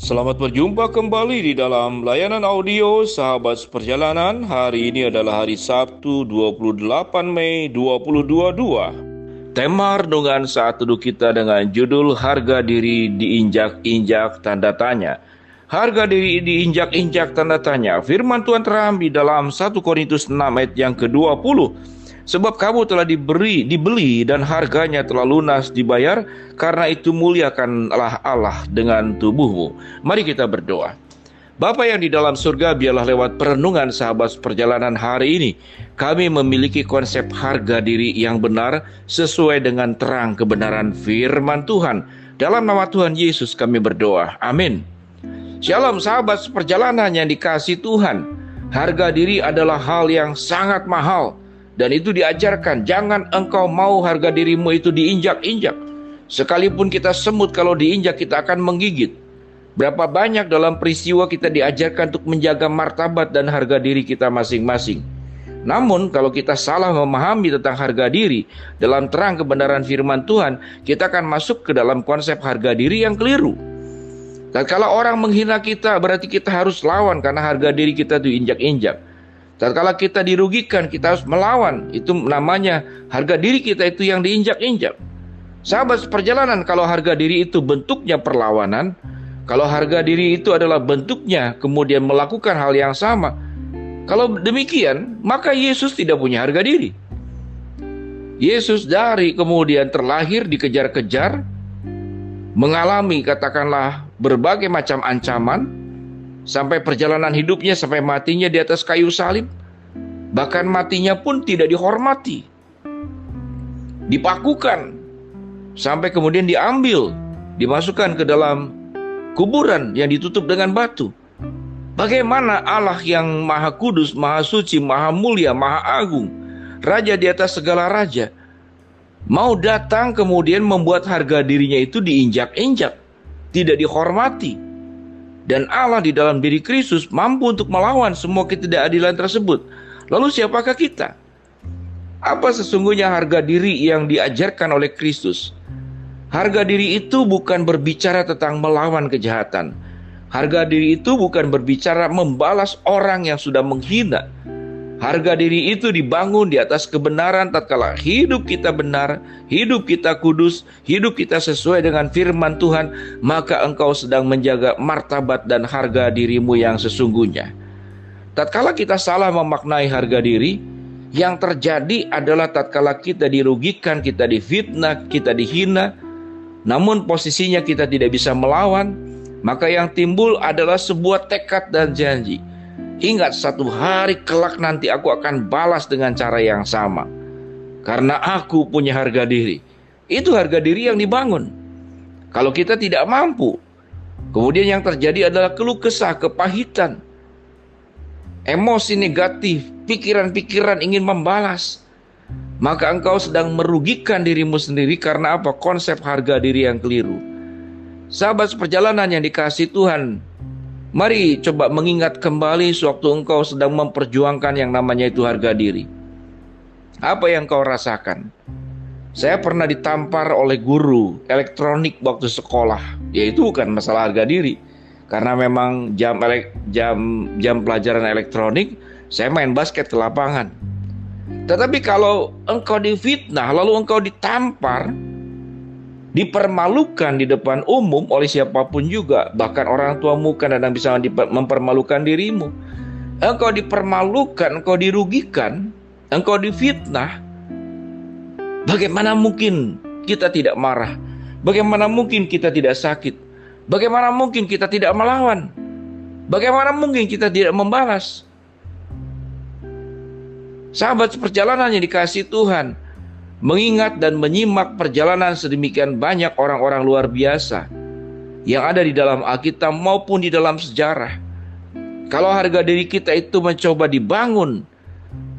Selamat berjumpa kembali di dalam layanan audio Sahabat Perjalanan. Hari ini adalah hari Sabtu 28 Mei 2022. Tema renungan saat duduk kita dengan judul Harga Diri Diinjak-injak Tanda Tanya. Harga diri diinjak-injak tanda tanya. Firman Tuhan terambil dalam 1 Korintus 6 ayat yang ke-20. Sebab kamu telah diberi, dibeli dan harganya telah lunas dibayar, karena itu muliakanlah Allah dengan tubuhmu. Mari kita berdoa. Bapa yang di dalam surga, biarlah lewat perenungan sahabat perjalanan hari ini, kami memiliki konsep harga diri yang benar sesuai dengan terang kebenaran firman Tuhan. Dalam nama Tuhan Yesus kami berdoa. Amin. Shalom sahabat perjalanan yang dikasih Tuhan. Harga diri adalah hal yang sangat mahal dan itu diajarkan, jangan engkau mau harga dirimu itu diinjak-injak. Sekalipun kita semut kalau diinjak kita akan menggigit. Berapa banyak dalam peristiwa kita diajarkan untuk menjaga martabat dan harga diri kita masing-masing. Namun kalau kita salah memahami tentang harga diri dalam terang kebenaran firman Tuhan, kita akan masuk ke dalam konsep harga diri yang keliru. Dan kalau orang menghina kita berarti kita harus lawan karena harga diri kita diinjak-injak. Dan kalau kita dirugikan, kita harus melawan. Itu namanya harga diri kita itu yang diinjak-injak. Sahabat perjalanan, kalau harga diri itu bentuknya perlawanan, kalau harga diri itu adalah bentuknya kemudian melakukan hal yang sama, kalau demikian, maka Yesus tidak punya harga diri. Yesus dari kemudian terlahir dikejar-kejar, mengalami katakanlah berbagai macam ancaman, sampai perjalanan hidupnya sampai matinya di atas kayu salib. Bahkan matinya pun tidak dihormati. Dipakukan sampai kemudian diambil, dimasukkan ke dalam kuburan yang ditutup dengan batu. Bagaimana Allah yang Maha Kudus, Maha Suci, Maha Mulia, Maha Agung, Raja di atas segala raja, mau datang kemudian membuat harga dirinya itu diinjak-injak, tidak dihormati, dan Allah di dalam diri Kristus mampu untuk melawan semua ketidakadilan tersebut. Lalu siapakah kita? Apa sesungguhnya harga diri yang diajarkan oleh Kristus? Harga diri itu bukan berbicara tentang melawan kejahatan. Harga diri itu bukan berbicara membalas orang yang sudah menghina, Harga diri itu dibangun di atas kebenaran tatkala hidup kita benar, hidup kita kudus, hidup kita sesuai dengan firman Tuhan, maka engkau sedang menjaga martabat dan harga dirimu yang sesungguhnya. Tatkala kita salah memaknai harga diri, yang terjadi adalah tatkala kita dirugikan, kita difitnah, kita dihina, namun posisinya kita tidak bisa melawan, maka yang timbul adalah sebuah tekad dan janji Ingat satu hari kelak nanti aku akan balas dengan cara yang sama. Karena aku punya harga diri. Itu harga diri yang dibangun. Kalau kita tidak mampu, kemudian yang terjadi adalah keluh kesah, kepahitan, emosi negatif, pikiran-pikiran ingin membalas. Maka engkau sedang merugikan dirimu sendiri karena apa? Konsep harga diri yang keliru. Sahabat seperjalanan yang dikasih Tuhan, Mari coba mengingat kembali sewaktu engkau sedang memperjuangkan yang namanya itu harga diri. Apa yang kau rasakan? Saya pernah ditampar oleh guru elektronik waktu sekolah. Ya itu bukan masalah harga diri. Karena memang jam jam jam pelajaran elektronik saya main basket ke lapangan. Tetapi kalau engkau difitnah lalu engkau ditampar, dipermalukan di depan umum oleh siapa pun juga, bahkan orang tuamu kadang bisa mempermalukan dirimu. Engkau dipermalukan, engkau dirugikan, engkau difitnah. Bagaimana mungkin kita tidak marah? Bagaimana mungkin kita tidak sakit? Bagaimana mungkin kita tidak melawan? Bagaimana mungkin kita tidak membalas? Sahabat seperjalanan yang dikasih Tuhan, mengingat dan menyimak perjalanan sedemikian banyak orang-orang luar biasa yang ada di dalam Alkitab maupun di dalam sejarah. Kalau harga diri kita itu mencoba dibangun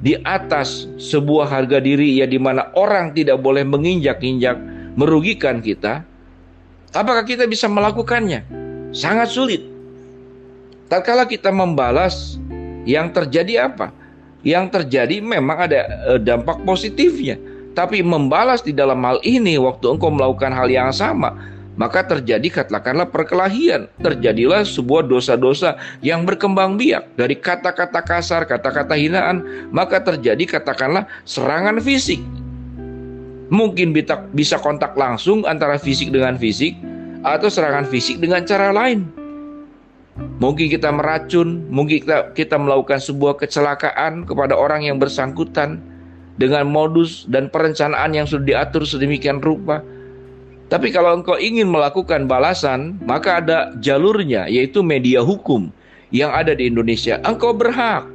di atas sebuah harga diri ya di mana orang tidak boleh menginjak-injak merugikan kita, apakah kita bisa melakukannya? Sangat sulit. Tak kala kita membalas, yang terjadi apa? Yang terjadi memang ada eh, dampak positifnya tapi membalas di dalam hal ini waktu engkau melakukan hal yang sama, maka terjadi katakanlah perkelahian, terjadilah sebuah dosa-dosa yang berkembang biak dari kata-kata kasar, kata-kata hinaan, maka terjadi katakanlah serangan fisik. Mungkin bisa kontak langsung antara fisik dengan fisik atau serangan fisik dengan cara lain. Mungkin kita meracun, mungkin kita, kita melakukan sebuah kecelakaan kepada orang yang bersangkutan dengan modus dan perencanaan yang sudah diatur sedemikian rupa tapi kalau engkau ingin melakukan balasan, maka ada jalurnya, yaitu media hukum yang ada di Indonesia. Engkau berhak.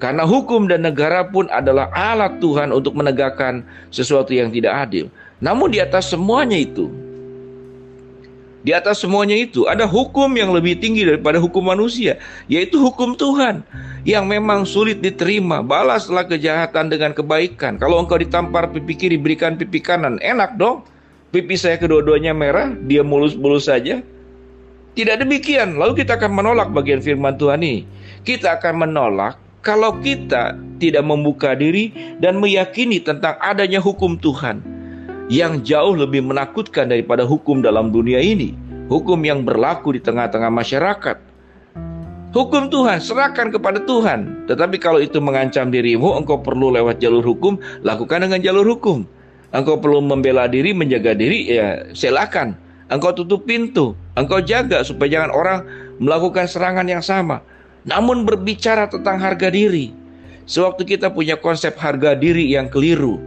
Karena hukum dan negara pun adalah alat Tuhan untuk menegakkan sesuatu yang tidak adil. Namun di atas semuanya itu, di atas semuanya itu ada hukum yang lebih tinggi daripada hukum manusia, yaitu hukum Tuhan yang memang sulit diterima. Balaslah kejahatan dengan kebaikan. Kalau engkau ditampar pipi kiri, berikan pipi kanan. Enak dong pipi saya kedua-duanya merah, dia mulus-mulus saja. Tidak demikian, lalu kita akan menolak bagian firman Tuhan ini. Kita akan menolak kalau kita tidak membuka diri dan meyakini tentang adanya hukum Tuhan yang jauh lebih menakutkan daripada hukum dalam dunia ini, hukum yang berlaku di tengah-tengah masyarakat. Hukum Tuhan serahkan kepada Tuhan, tetapi kalau itu mengancam dirimu, engkau perlu lewat jalur hukum, lakukan dengan jalur hukum. Engkau perlu membela diri, menjaga diri, ya silakan. Engkau tutup pintu, engkau jaga supaya jangan orang melakukan serangan yang sama. Namun berbicara tentang harga diri, sewaktu kita punya konsep harga diri yang keliru,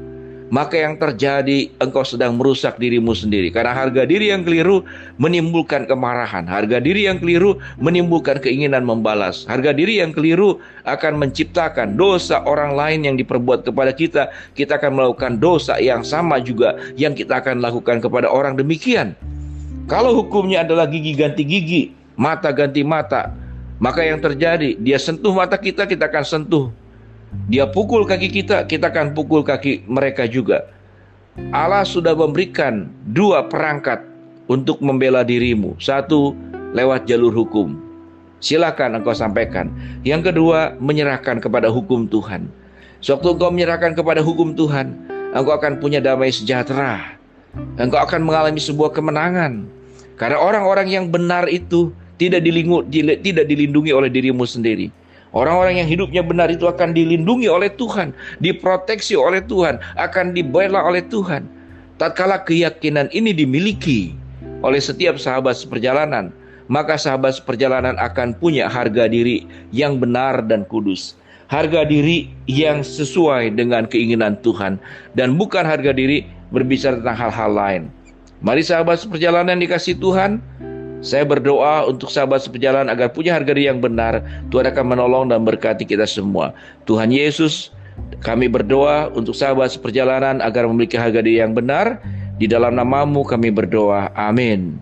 maka yang terjadi engkau sedang merusak dirimu sendiri. Karena harga diri yang keliru menimbulkan kemarahan. Harga diri yang keliru menimbulkan keinginan membalas. Harga diri yang keliru akan menciptakan dosa orang lain yang diperbuat kepada kita. Kita akan melakukan dosa yang sama juga yang kita akan lakukan kepada orang demikian. Kalau hukumnya adalah gigi ganti gigi mata ganti mata maka yang terjadi dia sentuh mata kita kita akan sentuh dia pukul kaki kita, kita akan pukul kaki mereka juga. Allah sudah memberikan dua perangkat untuk membela dirimu. Satu, lewat jalur hukum. Silakan engkau sampaikan. Yang kedua, menyerahkan kepada hukum Tuhan. Sewaktu engkau menyerahkan kepada hukum Tuhan, engkau akan punya damai sejahtera. Engkau akan mengalami sebuah kemenangan. Karena orang-orang yang benar itu tidak dilindungi oleh dirimu sendiri Orang-orang yang hidupnya benar itu akan dilindungi oleh Tuhan, diproteksi oleh Tuhan, akan dibela oleh Tuhan. Tatkala keyakinan ini dimiliki oleh setiap sahabat seperjalanan, maka sahabat seperjalanan akan punya harga diri yang benar dan kudus. Harga diri yang sesuai dengan keinginan Tuhan dan bukan harga diri berbicara tentang hal-hal lain. Mari sahabat seperjalanan dikasih Tuhan, saya berdoa untuk sahabat seperjalanan agar punya harga diri yang benar. Tuhan akan menolong dan berkati kita semua. Tuhan Yesus, kami berdoa untuk sahabat seperjalanan agar memiliki harga diri yang benar. Di dalam namamu kami berdoa. Amin.